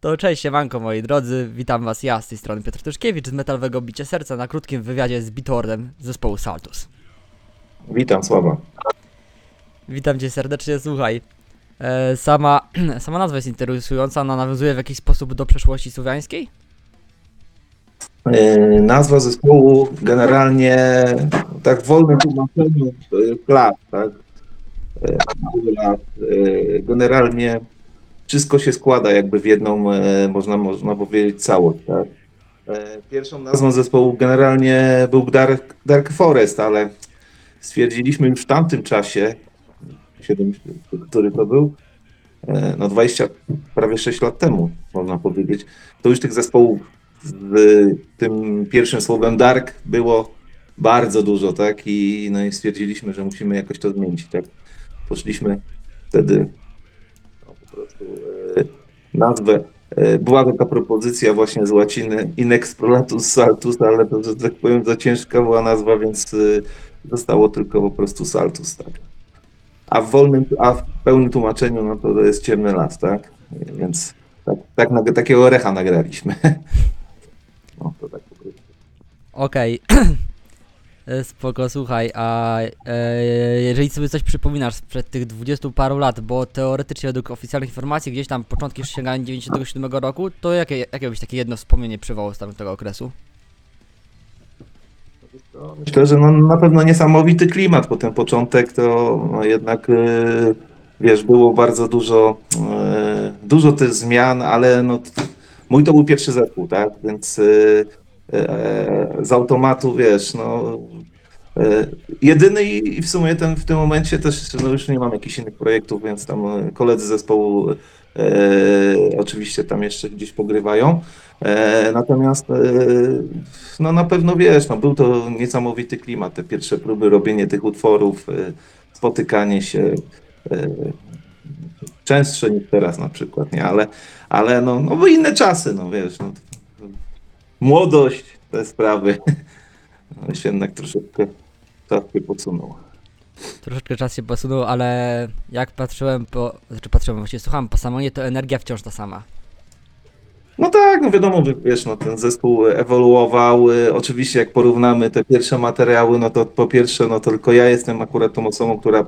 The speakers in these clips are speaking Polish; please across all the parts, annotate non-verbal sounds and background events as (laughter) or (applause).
To cześć, siemanko moi drodzy, witam was ja z tej strony Piotr Tyszkiewicz z Metalowego Bicie Serca na krótkim wywiadzie z Bitwordem zespołu Saltus. Witam, Sława. Witam cię serdecznie, słuchaj. E, sama, (clears throat) sama nazwa jest interesująca, ona nawiązuje w jakiś sposób do przeszłości słowiańskiej? Yy, Nazwa zespołu generalnie tak w wolnym tłumaczeniu yy, klas, tak? Yy, Generalnie wszystko się składa jakby w jedną, yy, można, można powiedzieć, całość, tak? Yy, Pierwszą nazwą zespołu generalnie był Dark, Dark Forest, ale stwierdziliśmy już w tamtym czasie, 7, który to był, yy, no 20, prawie 6 lat temu, można powiedzieć, to już tych zespołów z tym pierwszym słowem dark było bardzo dużo, tak? I, no i stwierdziliśmy, że musimy jakoś to zmienić, tak? Poszliśmy wtedy prostu e, nazwę. E, była taka propozycja właśnie z łaciny in exprolatus saltus, ale to, że tak powiem, za ciężka była nazwa, więc e, zostało tylko po prostu saltus, tak? A w wolnym, a w pełnym tłumaczeniu, no to, to jest ciemny las, tak? Więc tak, tak, takiego recha nagraliśmy. (laughs) No, to tak po prostu. Okej. E, (clears throat) Spoko, słuchaj, a e, jeżeli sobie coś przypominasz sprzed tych 20 paru lat, bo teoretycznie według oficjalnych informacji gdzieś tam początki sięgają 97 roku, to jakie, jakie byś takie jedno wspomnienie przywołał z tamtego okresu? Myślę, że no, na pewno niesamowity klimat, bo ten początek to no, jednak, e, wiesz, było bardzo dużo, e, dużo tych zmian, ale no, mój to był pierwszy zespół, tak, więc e, e, z automatu, wiesz, no, e, jedyny i w sumie ten, w tym momencie też, no już nie mam jakichś innych projektów, więc tam e, koledzy zespołu e, oczywiście tam jeszcze gdzieś pogrywają, e, natomiast e, no na pewno wiesz, no był to niesamowity klimat, te pierwsze próby, robienie tych utworów, e, spotykanie się, e, częstsze niż teraz na przykład, nie, ale, ale no, no bo inne czasy, no wiesz, no, młodość, te sprawy, (laughs) no, się jednak troszeczkę czas się podsunął. Troszeczkę czas się posunął, ale jak patrzyłem po, znaczy patrzyłem, właściwie słuchałem po samonie, to energia wciąż ta sama. No tak, no wiadomo, że wiesz, no ten zespół ewoluował. Oczywiście jak porównamy te pierwsze materiały, no to po pierwsze, no to tylko ja jestem akurat tą osobą, która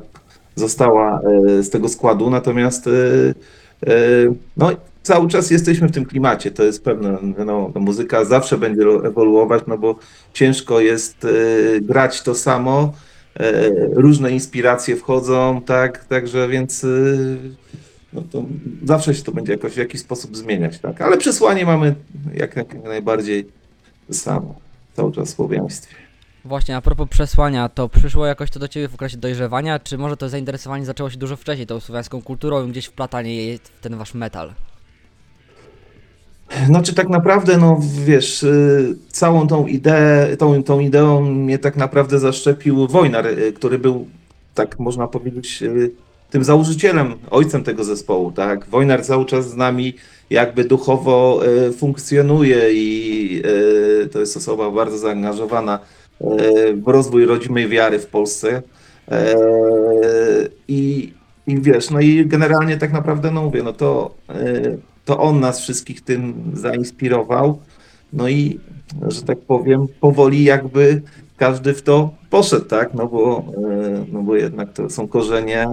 została y, z tego składu, natomiast y, y, no cały czas jesteśmy w tym klimacie, to jest pewne, no muzyka zawsze będzie ewoluować, no bo ciężko jest y, grać to samo, y, różne inspiracje wchodzą, tak, także więc y, no to zawsze się to będzie jakoś w jakiś sposób zmieniać, tak? Ale przesłanie mamy jak, jak najbardziej samo, cały czas w słowiaństwie. Właśnie, a propos przesłania, to przyszło jakoś to do ciebie w okresie dojrzewania, czy może to zainteresowanie zaczęło się dużo wcześniej tą słowiańską kulturą gdzieś wplatanie jej w ten wasz metal? Znaczy tak naprawdę, no wiesz, y, całą tą ideę, tą, tą ideą mnie tak naprawdę zaszczepił Wojnar, y, który był, tak można powiedzieć, y, tym założycielem, ojcem tego zespołu, tak? Wojnar cały czas z nami jakby duchowo funkcjonuje i to jest osoba bardzo zaangażowana w rozwój rodzimej wiary w Polsce. E, I, I wiesz, no i generalnie tak naprawdę, no mówię, no to, to on nas wszystkich tym zainspirował. No i, że tak powiem, powoli jakby każdy w to poszedł, tak? No bo, y, no bo jednak to są korzenie,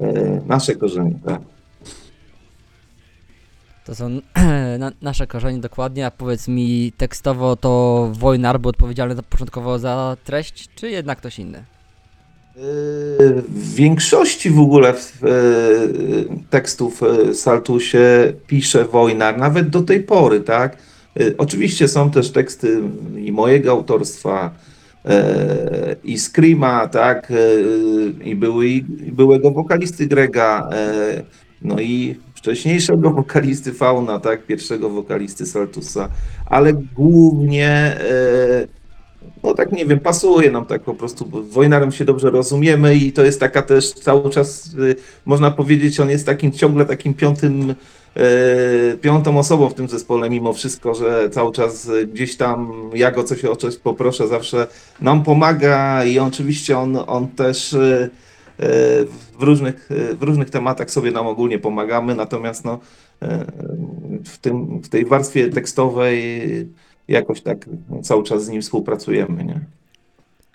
y, nasze korzenie, tak? To są (clears throat) na, nasze korzenie dokładnie, a powiedz mi tekstowo to Wojnar był odpowiedzialny początkowo za treść, czy jednak ktoś inny? W większości w ogóle e, tekstów e, Saltusie pisze Wojnar, nawet do tej pory, tak? E, Oczywiście są też teksty i mojego autorstwa, i Screama, tak? I, były, I byłego wokalisty Grega, no i wcześniejszego (laughs) wokalisty Fauna, tak? Pierwszego wokalisty Saltusa, ale głównie tak nie wiem, pasuje nam tak po prostu, bo Wojnarem się dobrze rozumiemy i to jest taka też cały czas, y, można powiedzieć, on jest takim ciągle takim piątym, e, piątą osobą w tym zespole mimo wszystko, że cały czas y, gdzieś tam ja go coś o coś poproszę, zawsze nam pomaga i oczywiście on, on też y, w różnych, y, w różnych tematach sobie nam ogólnie pomagamy, natomiast no w, tym, w tej warstwie tekstowej jakoś tak cały czas z nim współpracujemy, nie?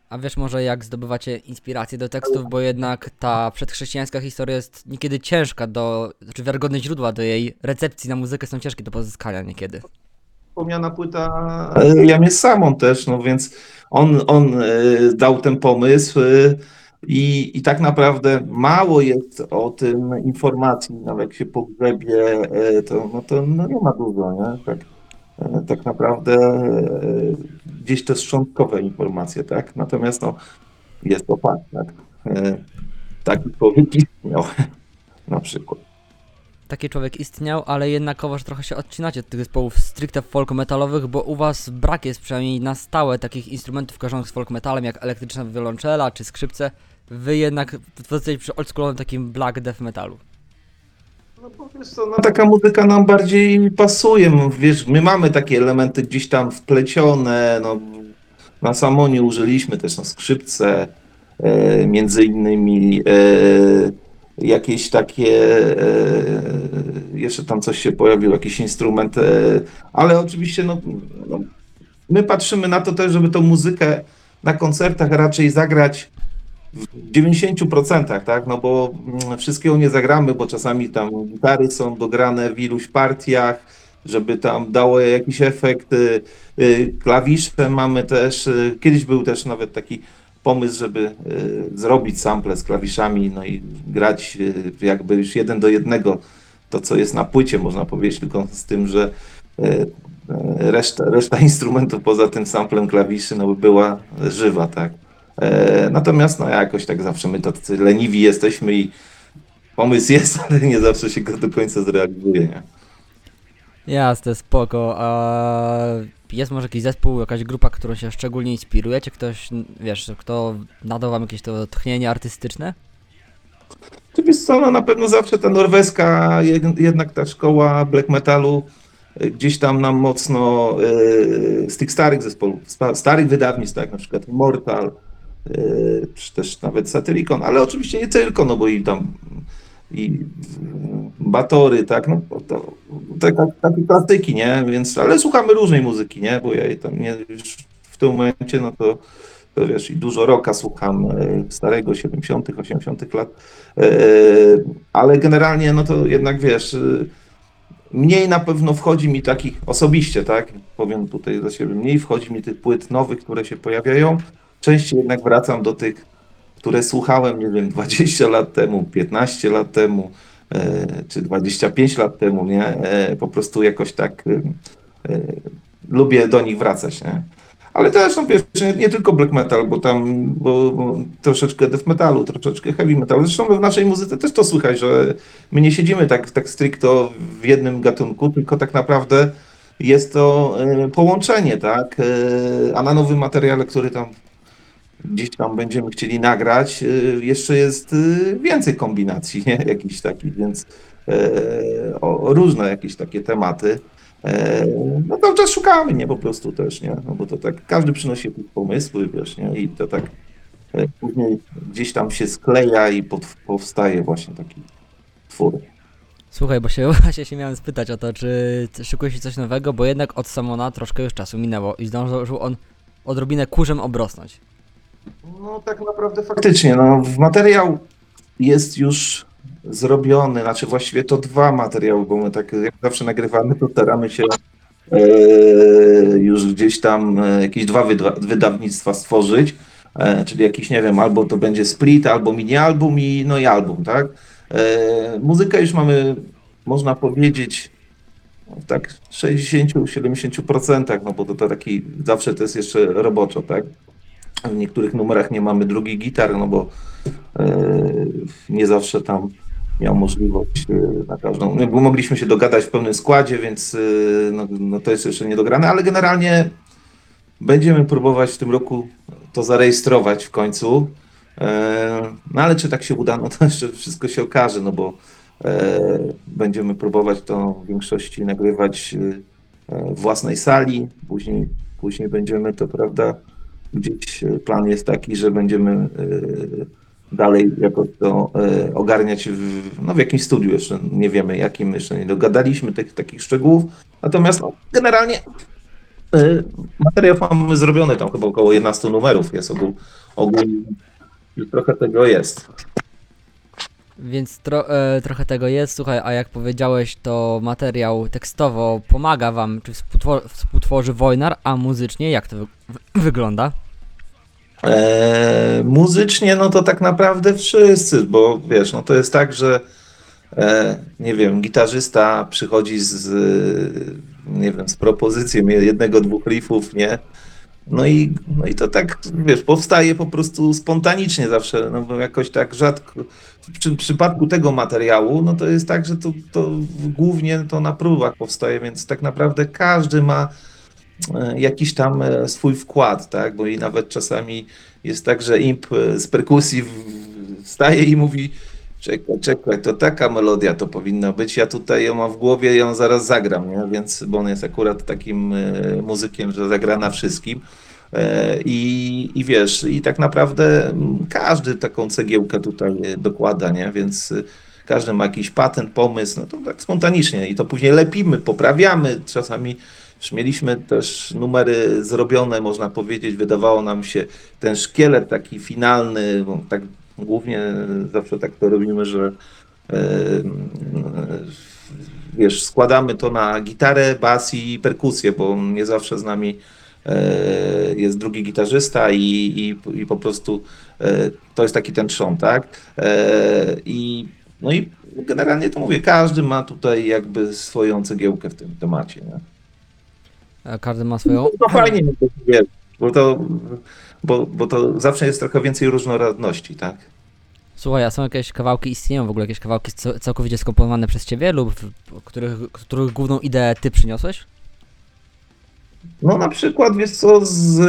A wiesz może jak zdobywacie inspirację do tekstów, bo jednak ta przedchrześcijańska historia jest niekiedy ciężka do, znaczy wiarygodne źródła do jej recepcji na muzykę są ciężkie do pozyskania niekiedy. Wspomniana płyta Jamie Samon też, no więc on, on e, dał ten pomysł e, i, i tak naprawdę mało jest o tym informacji, nawet jak się pogrzebie, e, to, no to no nie ma dużo, nie? Tak, tak naprawdę e, gdzieś to szczątkowe informacje, tak? Natomiast no, jest to fakt, tak? E, Taki człowiek istniał (laughs) na przykład. Taki człowiek istniał, ale jednakowoż trochę się odcinacie od tych zespołów stricte folk metalowych, bo u was brak jest przynajmniej na stałe takich instrumentów kojarzonych z folk metalem, jak elektryczna wiolonczela czy skrzypce. Wy jednak jesteście przy oldschoolowym takim black death metalu. No bo wiesz co, no taka muzyka nam bardziej pasuje, wiesz, my mamy takie elementy gdzieś tam wplecione, no na Samonie użyliśmy też na skrzypce, e, między innymi e, jakieś takie, e, jeszcze tam coś się pojawił, jakiś instrument, e, ale oczywiście no, no, my patrzymy na to też, żeby tą muzykę na koncertach raczej zagrać w 90%, tak? No bo mm, wszystkiego nie zagramy, bo czasami tam gitary są dograne w iluś partiach, żeby tam dało jakiś efekt. y, y, Klawisze mamy też, y, kiedyś był też nawet taki pomysł, żeby zrobić sample z klawiszami, no i grać jakby już jeden do jednego to, co jest na płycie, można powiedzieć, tylko z tym, że reszta, reszta (laughs) instrumentów poza tym samplem klawiszy no, by była żywa, tak? E, Natomiast no jakoś tak zawsze my tacy leniwi jesteśmy i pomysł (laughs) jest, ale nie zawsze się go do końca zrealizuje. Nie? Jasne, spoko. A jest może jakiś zespół, jakaś grupa, którą się szczególnie inspirujecie? Ktoś, n- wiesz, kto nadał wam jakieś to tchnienie artystyczne? Czy wiesz co, no na pewno zawsze ta norweska, jed- jednak ta szkoła black metalu y, gdzieś tam nam mocno y, z tych starych zespołów, sta- starych wydawnictw, tak, na przykład Immortal, czy też nawet Satyricon, ale oczywiście nie tylko, no bo i tam i y, Batory, tak, no to, taka- takie klasyki, nie, więc, ale słuchamy różnej muzyki, nie, bo ja tam nie, w tym momencie, no to, to wiesz, i dużo rocka słucham, y, starego, 70., 80. lat, E, ale generalnie, no to jednak wiesz, y, mniej na pewno wchodzi mi takich osobiście, tak? Powiem tutaj za siebie, mniej wchodzi mi tych płyt nowych, które się pojawiają. Częściej jednak wracam do tych, które słuchałem, nie wiem, 20 lat temu, 15 lat temu, e, czy 25 lat temu, nie? E, Po prostu jakoś tak y, lubię do nich wracać, nie? Ale też, no wiesz, nie, tylko black metal, bo tam bo, bo troszeczkę death metalu, troszeczkę heavy metalu. Zresztą w naszej muzyce też to słychać, że my nie siedzimy tak, tak stricto w jednym gatunku, tylko tak naprawdę jest to e, połączenie, tak? E, A na nowym materiale, który tam gdzieś tam będziemy chcieli nagrać, e, jeszcze jest e, więcej kombinacji, nie? (laughs) Jakichś takich, więc e, o, różne jakieś takie tematy. E, No cały czas szukamy, nie? Po prostu też, nie? No bo to tak, każdy przynosi pomysły, wiesz, nie? I to tak e, później gdzieś tam się skleja i pod, powstaje właśnie taki twór. Słuchaj, bo się (laughs) właśnie się miałem spytać o to, czy szykuje się coś nowego, bo jednak od Samona troszkę już czasu minęło i zdążył on odrobinę kurzem obrosnąć. No tak naprawdę faktycznie, no materiał jest już zrobiony, znaczy właściwie to dwa materiały, bo my tak jak zawsze nagrywamy, to staramy się e, już gdzieś tam e, jakieś dwa wyda- wydawnictwa stworzyć, e, czyli jakiś, nie wiem, albo to będzie split, albo mini album i no i album, tak? E, muzykę już mamy, można powiedzieć, w tak 60-70%, no bo to, to taki, zawsze to jest jeszcze roboczo, tak? W niektórych numerach nie mamy drugiej gitar, no bo e, nie zawsze tam miał możliwość e, na każdą. No, bo mogliśmy się dogadać w pełnym składzie, więc e, no, no to jest jeszcze niedograne, ale generalnie będziemy próbować w tym roku to zarejestrować w końcu. No ale czy tak się uda, no to (laughs) jeszcze wszystko się okaże, no bo będziemy próbować to w większości nagrywać w własnej sali, później, później będziemy to, prawda, gdzieś e, plan jest taki, że będziemy e, dalej jakoś to e, ogarniać w, no, w jakimś studiu jeszcze, nie wiemy jakim, jeszcze nie dogadaliśmy tych takich szczegółów, natomiast no, generalnie materiał mamy zrobiony, tam chyba około 11 numerów jest ogól, ogólnie, trochę tego jest. Więc tro, e, trochę tego jest. Słuchaj, a jak powiedziałeś, to materiał tekstowo pomaga wam, czy współtwor- współtworzy Wojnar, a muzycznie jak to wy- wygląda? E, muzycznie, no to tak naprawdę wszyscy, bo wiesz, no to jest tak, że e, nie wiem, gitarzysta przychodzi z, nie wiem, z propozycją jednego, dwóch riffów, nie? No i, no i to tak, wiesz, powstaje po prostu spontanicznie zawsze, no bo jakoś tak rzadko, w przy, przypadku tego materiału, no to jest tak, że to, to głównie to na próbach powstaje, więc tak naprawdę każdy ma e, jakiś tam e, swój wkład, tak, bo i nawet czasami jest tak, że imp z perkusji wstaje i mówi czekaj, czekaj, to taka melodia to powinna być, ja tutaj ją mam w głowie, ją zaraz zagram, nie? więc, bo on jest akurat takim e, muzykiem, że zagra na wszystkim. E, I, I wiesz, i tak naprawdę każdy taką cegiełkę tutaj dokłada, nie? Więc e, każdy ma jakiś patent, pomysł, no to tak spontanicznie i to później lepimy, poprawiamy. Czasami już mieliśmy też numery zrobione, można powiedzieć, wydawało nam się ten szkielet taki finalny, tak głównie zawsze tak to robimy, że e, wiesz, składamy to na gitarę, bas i perkusję, bo nie zawsze z nami e, jest drugi gitarzysta i, i, i po prostu e, to jest taki ten trzon, tak? I, no i generalnie to mówię, każdy ma tutaj jakby swoją cegiełkę w tym temacie. Nie? Każdy ma swoją. No to fajnie, wiesz, bo to, bo, bo to zawsze jest trochę więcej różnorodności, tak? Słuchaj, a są jakieś kawałki, istnieją w ogóle jakieś kawałki całkowicie skomponowane przez ciebie lub których, których główną ideę ty przyniosłeś? No na przykład, wiesz co, z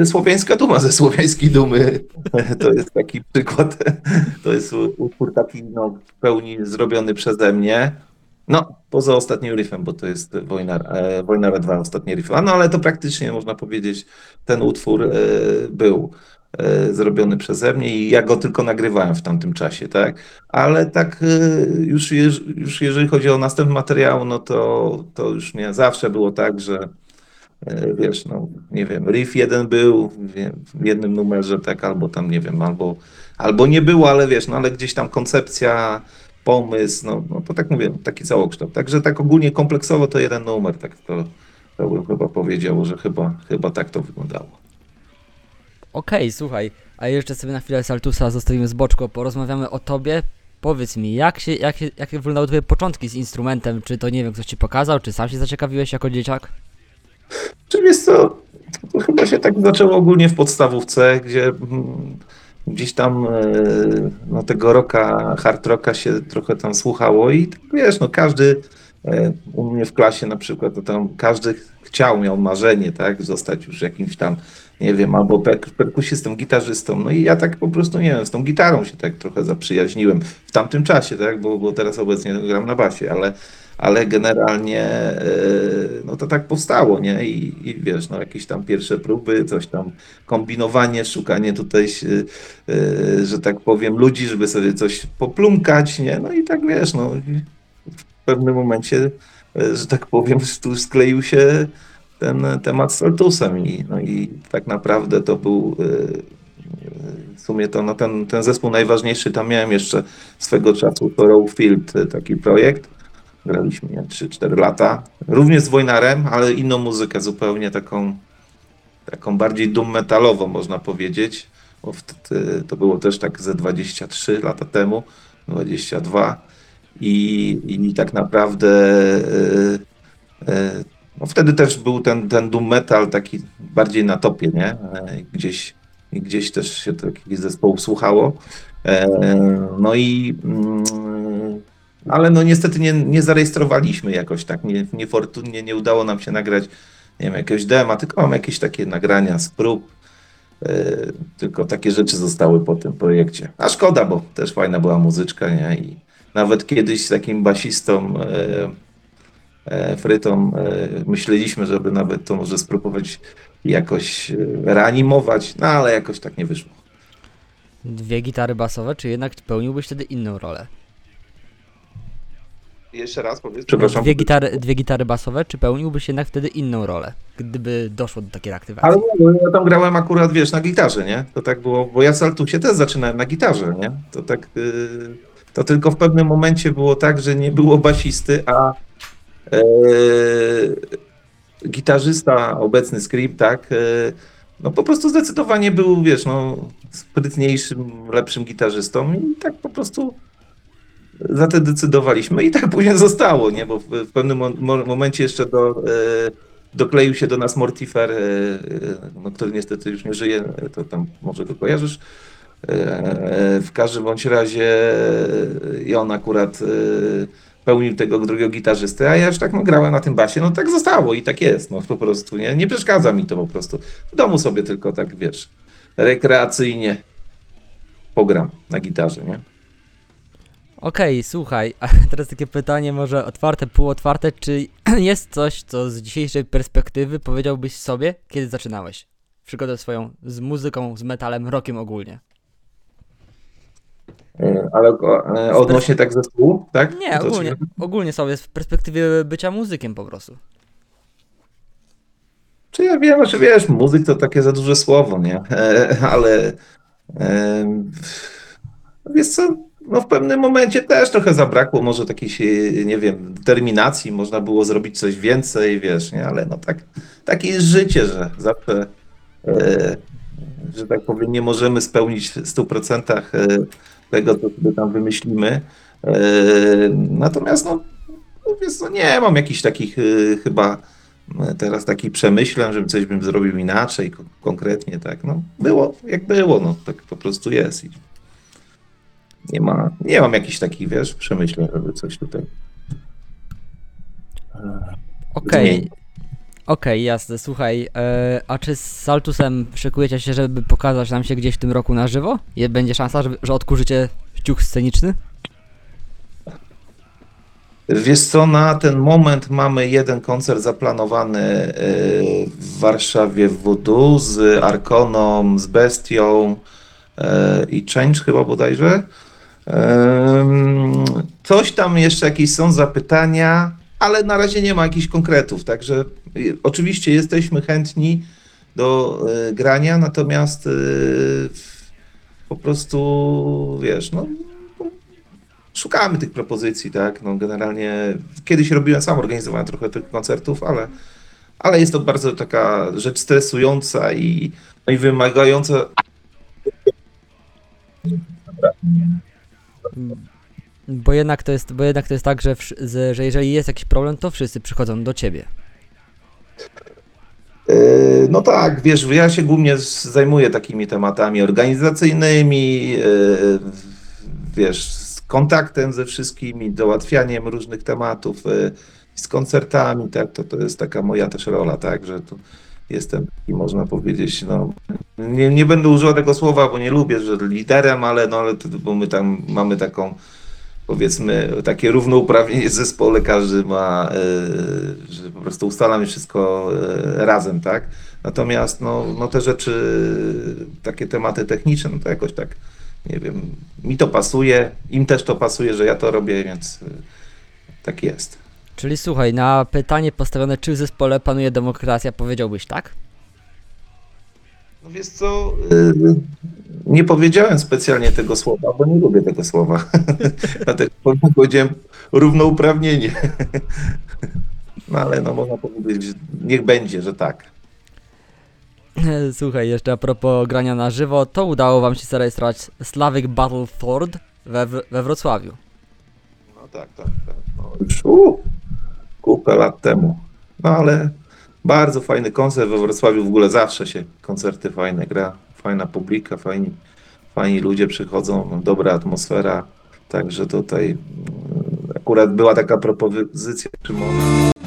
e, Słowiańska Duma, ze Słowiańskiej Dumy, (laughs) to jest taki przykład, to jest utwór taki no, w pełni zrobiony przeze mnie, no poza ostatnim riffem, bo to jest Wojnar, e, Wojnara 2 ostatnie riffy, a no ale to praktycznie można powiedzieć, ten utwór e, był e, zrobiony przeze mnie i ja go tylko nagrywałem w tamtym czasie, tak, ale tak e, już, jeż, już jeżeli chodzi o następny materiał, no to, to już nie zawsze było tak, że E, Wiesz, no nie wiem, riff jeden był w jednym numerze, tak, albo tam nie wiem, albo, albo nie było, ale wiesz, no ale gdzieś tam koncepcja, pomysł, no, no to tak mówię, taki całokształt. Także tak ogólnie kompleksowo to jeden numer, tak to, to bym chyba powiedział, że chyba, chyba tak to wyglądało. Okej, słuchaj, a jeszcze sobie na chwilę Saltusa zostawimy z boczku, porozmawiamy o tobie. Powiedz mi, jak się, jak, się, jak wyglądały twoje początki z instrumentem? Czy to nie wiem, ktoś ci pokazał, czy sam się zaciekawiłeś jako dzieciak? Czy wiesz co, to chyba się tak zaczęło ogólnie w podstawówce, gdzie mm, gdzieś tam e, no, tego rocka, hard rocka się trochę tam słuchało i tak, wiesz, no każdy e, u mnie w klasie na przykład, to tam każdy chciał, miał marzenie, tak, zostać już jakimś tam, nie wiem, albo per- perkusistą, gitarzystą, no i ja tak po prostu, nie wiem, z tą gitarą się tak trochę zaprzyjaźniłem w tamtym czasie, tak, bo, bo teraz obecnie gram na basie, ale ale generalnie e, no to tak powstało, nie? I, I wiesz, no jakieś tam pierwsze próby, coś tam kombinowanie, szukanie tutaj, e, e, że tak powiem, ludzi, żeby sobie coś poplumkać, nie? No i tak wiesz, no w pewnym momencie, że tak powiem, (laughs) tu skleił się ten temat z Saltusem i, no i tak naprawdę to był w sumie to no ten, ten zespół najważniejszy, tam miałem jeszcze swego czasu to Rowfield, e, taki projekt, Graliśmy nie, 3-4 lata. Również z Wojnarem, ale inną muzykę, zupełnie taką, taką bardziej doom metalową, można powiedzieć. Bo wtedy, to było też tak ze 23 lata temu, 22. I, i tak naprawdę e, e, no wtedy też był ten, ten doom metal taki bardziej na topie, nie? E, Gdzieś, gdzieś też się takich zespołów słuchało. No i mm, ale no niestety nie, nie zarejestrowaliśmy jakoś tak, nie, niefortunnie nie udało nam się nagrać, nie wiem, jakiegoś dema, tylko mam jakieś takie nagrania z prób, e, tylko takie rzeczy zostały po tym projekcie. A szkoda, bo też fajna była muzyczka, nie, i nawet kiedyś z takim basistą, e, Frytą, myśleliśmy, żeby nawet to może spróbować jakoś reanimować, no ale jakoś tak nie wyszło. Dwie gitary basowe, czy jednak pełniłbyś wtedy inną rolę? Jeszcze raz powiedz. Przepraszam. Dwie gitary, dwie gitary basowe, czy pełniłbyś jednak wtedy inną rolę, gdyby doszło do takiej aktywacji? Ale nie, ja tam grałem akurat, wiesz, na gitarze, nie? To tak było, bo ja Saltusie też zaczynałem na gitarze, nie? To tak, yy, to tylko w pewnym momencie było tak, że nie było basisty, a yy, gitarzysta, obecny script, tak, yy, no po prostu zdecydowanie był, wiesz, no sprytniejszym, lepszym gitarzystą i tak po prostu zadecydowaliśmy i tak (laughs) później zostało, nie? Bo w, w pewnym mo- mo- momencie jeszcze do, e, dokleił się do nas Mortifer, e, e, no, który niestety już nie żyje, to tam może go kojarzysz. E, w każdym bądź razie e, i on akurat e, pełnił tego drugiego gitarzysty, a ja już tak no, grałem na tym basie, no tak zostało i tak jest, no po prostu, nie, nie przeszkadza mi to po prostu. W domu sobie tylko tak, wiesz, rekreacyjnie pogram na gitarze, nie? Okej, słuchaj, a (laughs) teraz takie pytanie może otwarte, półotwarte, czy (clears throat) jest coś, co z dzisiejszej perspektywy powiedziałbyś sobie, kiedy zaczynałeś przygodę swoją z muzyką, z metalem, rockiem ogólnie? E, Ale e, odnośnie tak zespołu, tak? Nie, To ogólnie, czy- ogólnie sobie z perspektywy bycia muzykiem po prostu. Czy ja wiem, że wiesz, muzyk to takie za duże słowo, nie? E, ale e, wiesz co, no w pewnym momencie też trochę zabrakło może takiej, nie wiem, determinacji, można było zrobić coś więcej, wiesz, nie? Ale no tak, takie jest życie, że zawsze, e, że tak powiem, nie możemy spełnić w 100% e, tego, co sobie tam wymyślimy. E, natomiast no, no wiesz co, nie mam jakichś takich e, chyba e, teraz takich przemyśleń, żebym coś bym zrobił inaczej, ko- konkretnie, tak, no było jak było, no tak po prostu jest nie ma, nie mam jakichś takich, wiesz, przemyśleń, żeby coś tutaj Okej, zmienić. okej, jasne, słuchaj, e, a czy z Saltusem szykujecie się, żeby pokazać nam się gdzieś w tym roku na żywo? Je, będzie szansa, że, że odkurzycie ciuch sceniczny? Wiesz co, na ten moment mamy jeden koncert zaplanowany e, w Warszawie w Voodoo z Arkoną, z Bestią e, i Change chyba bodajże. Coś tam jeszcze jakieś są zapytania, ale na razie nie ma jakichś konkretów, także y, oczywiście jesteśmy chętni do e, grania, natomiast e, po prostu wiesz, no szukamy tych propozycji, tak? No generalnie kiedyś robiłem sam, organizowałem trochę tych koncertów, ale, ale jest to bardzo taka rzecz stresująca i, no i wymagająca. Bo jednak to jest, bo jednak to jest tak, że, że że jeżeli jest jakiś problem, to wszyscy przychodzą do ciebie. Yy, No tak, wiesz, ja się głównie zajmuję takimi tematami organizacyjnymi, yy, wiesz, z kontaktem ze wszystkimi, załatwianiem różnych tematów, yy, z koncertami, tak, to, to jest taka moja też rola, tak, że tu jestem taki, można powiedzieć, no, nie, nie będę używał tego słowa, bo nie lubię, że liderem, ale no, bo my tam mamy taką, powiedzmy, takie równouprawnienie w zespole, każdy ma, e, że po prostu ustalamy wszystko e, razem, tak? Natomiast no, no te rzeczy, takie tematy techniczne, no to jakoś tak, nie wiem, mi to pasuje, im też to pasuje, że ja to robię, więc e, tak jest. Czyli słuchaj, na pytanie postawione, czy w zespole panuje demokracja, powiedziałbyś tak? No wiesz co, y, nie powiedziałem specjalnie tego słowa, bo nie lubię tego słowa. (laughs) Dlatego powiedziałem równouprawnienie. (laughs) No ale no można powiedzieć, że niech będzie, że tak. (laughs) Słuchaj, jeszcze a propos grania na żywo, to udało wam się zarejestrować Slavic Battle Thord we, we Wrocławiu. No tak, tak, tak. No, już kupę lat temu. No ale bardzo fajny koncert we Wrocławiu. W ogóle zawsze się koncerty fajne gra, fajna publika, fajni, fajni ludzie przychodzą, dobra atmosfera. Także tutaj mm, akurat była taka propozycja Szymona.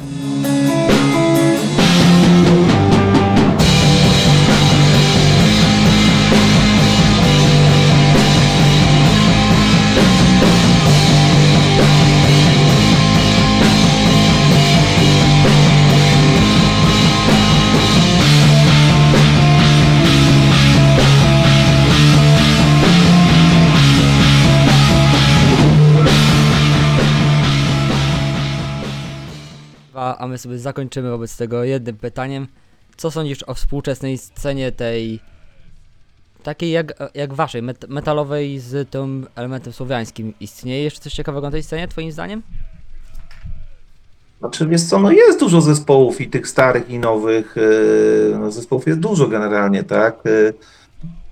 A, my sobie zakończymy wobec tego jednym pytaniem. Co sądzisz o współczesnej scenie tej takiej jak, jak waszej, met, metalowej z tym elementem słowiańskim? Istnieje jeszcze coś ciekawego na tej scenie, twoim zdaniem? Znaczy, wiesz co, no jest dużo zespołów i tych starych i nowych, e, no zespołów jest dużo generalnie, tak? E,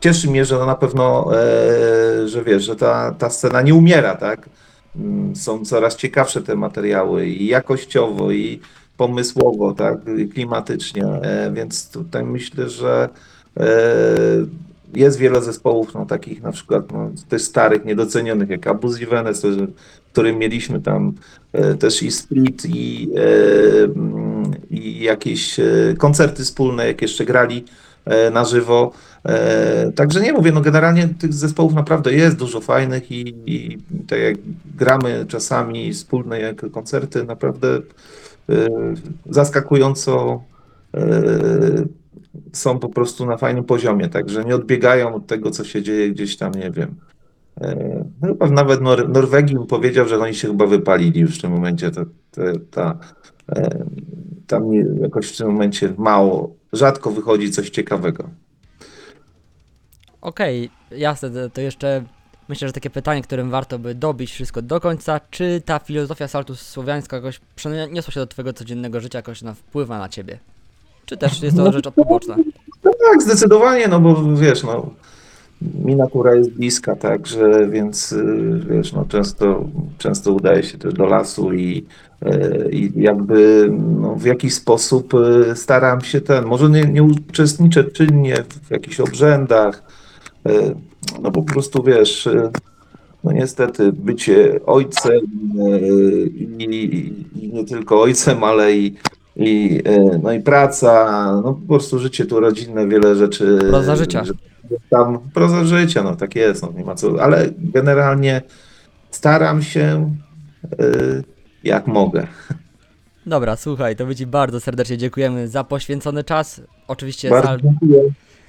Cieszy mnie, że no na pewno, e, że wiesz, że ta, ta scena nie umiera, tak? Mm, Są coraz ciekawsze te materiały i jakościowo, i pomysłowo, tak? Klimatycznie, e, więc tutaj myślę, że e, jest wiele zespołów, no takich na przykład, no, też starych, niedocenionych, jak Abusive Venice, w którym mieliśmy tam e, też i split, i, mm, i jakieś koncerty wspólne, jak jeszcze grali na żywo. Także nie mówię, no generalnie tych zespołów naprawdę jest dużo fajnych i, i tak jak gramy czasami wspólne jak koncerty, naprawdę zaskakująco e, są po prostu na fajnym poziomie, także nie odbiegają od tego, co się dzieje gdzieś tam, nie wiem. E, no Chyba nawet Nor Norwegii powiedział, że oni się chyba wypalili już w tym momencie. Ta, ta, ta, tam jakoś w tym momencie mało, rzadko wychodzi coś ciekawego. Okej, jasne, to- to jeszcze myślę, że takie pytanie, którym warto by dobić wszystko do końca. Czy ta filozofia saltus słowiańska jakoś przeniosła się do twojego codziennego życia, jakoś ona wpływa na ciebie? Czy też jest to rzecz poboczna? No tak, zdecydowanie, no bo wiesz, no, mi natura jest bliska, także więc y, wiesz, no często, często udaje się też do lasu i, y, i jakby no, w jakiś sposób y, staram się ten, może nie, nie uczestniczę czynnie w jakichś obrzędach, no po prostu wiesz, y, no niestety bycie ojcem y, i, i nie tylko ojcem, ale i i, e, no i praca, no po prostu życie tu rodzinne, wiele rzeczy. Proza życia. Tam proza życia, no tak jest, no nie ma co, ale generalnie staram się jak mogę. Dobra, słuchaj, to my ci bardzo serdecznie dziękujemy za poświęcony czas. Oczywiście, Bardzo sal, dziękuję,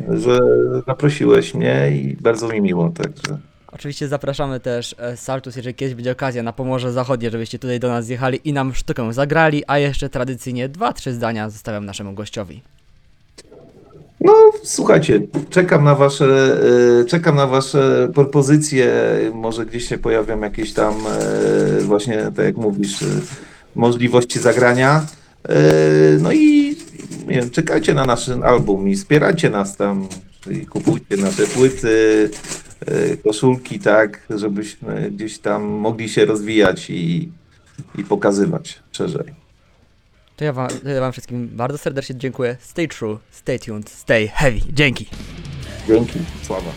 że zaprosiłeś mnie i bardzo mi miło, także. oczywiście zapraszamy też e, Saltus, jeżeli kiedyś będzie okazja na Pomorze Zachodnie, żebyście tutaj do nas zjechali i nam sztukę zagrali, a jeszcze tradycyjnie dwa, trzy zdania zostawiam naszemu gościowi. No, słuchajcie, czekam na wasze, e, czekam na wasze propozycje. Może gdzieś się pojawią jakieś tam e, właśnie, tak jak mówisz, e, możliwości zagrania. E, No i nie wiem, czekajcie na nasz album i wspierajcie nas tam, i kupujcie nasze płyty, e, koszulki, tak, żebyśmy gdzieś tam mogli się rozwijać i, i pokazywać szerzej. To ja wam, ja wam wszystkim bardzo serdecznie dziękuję. Stay true, stay tuned, stay heavy. Dzięki. Dzięki, sława.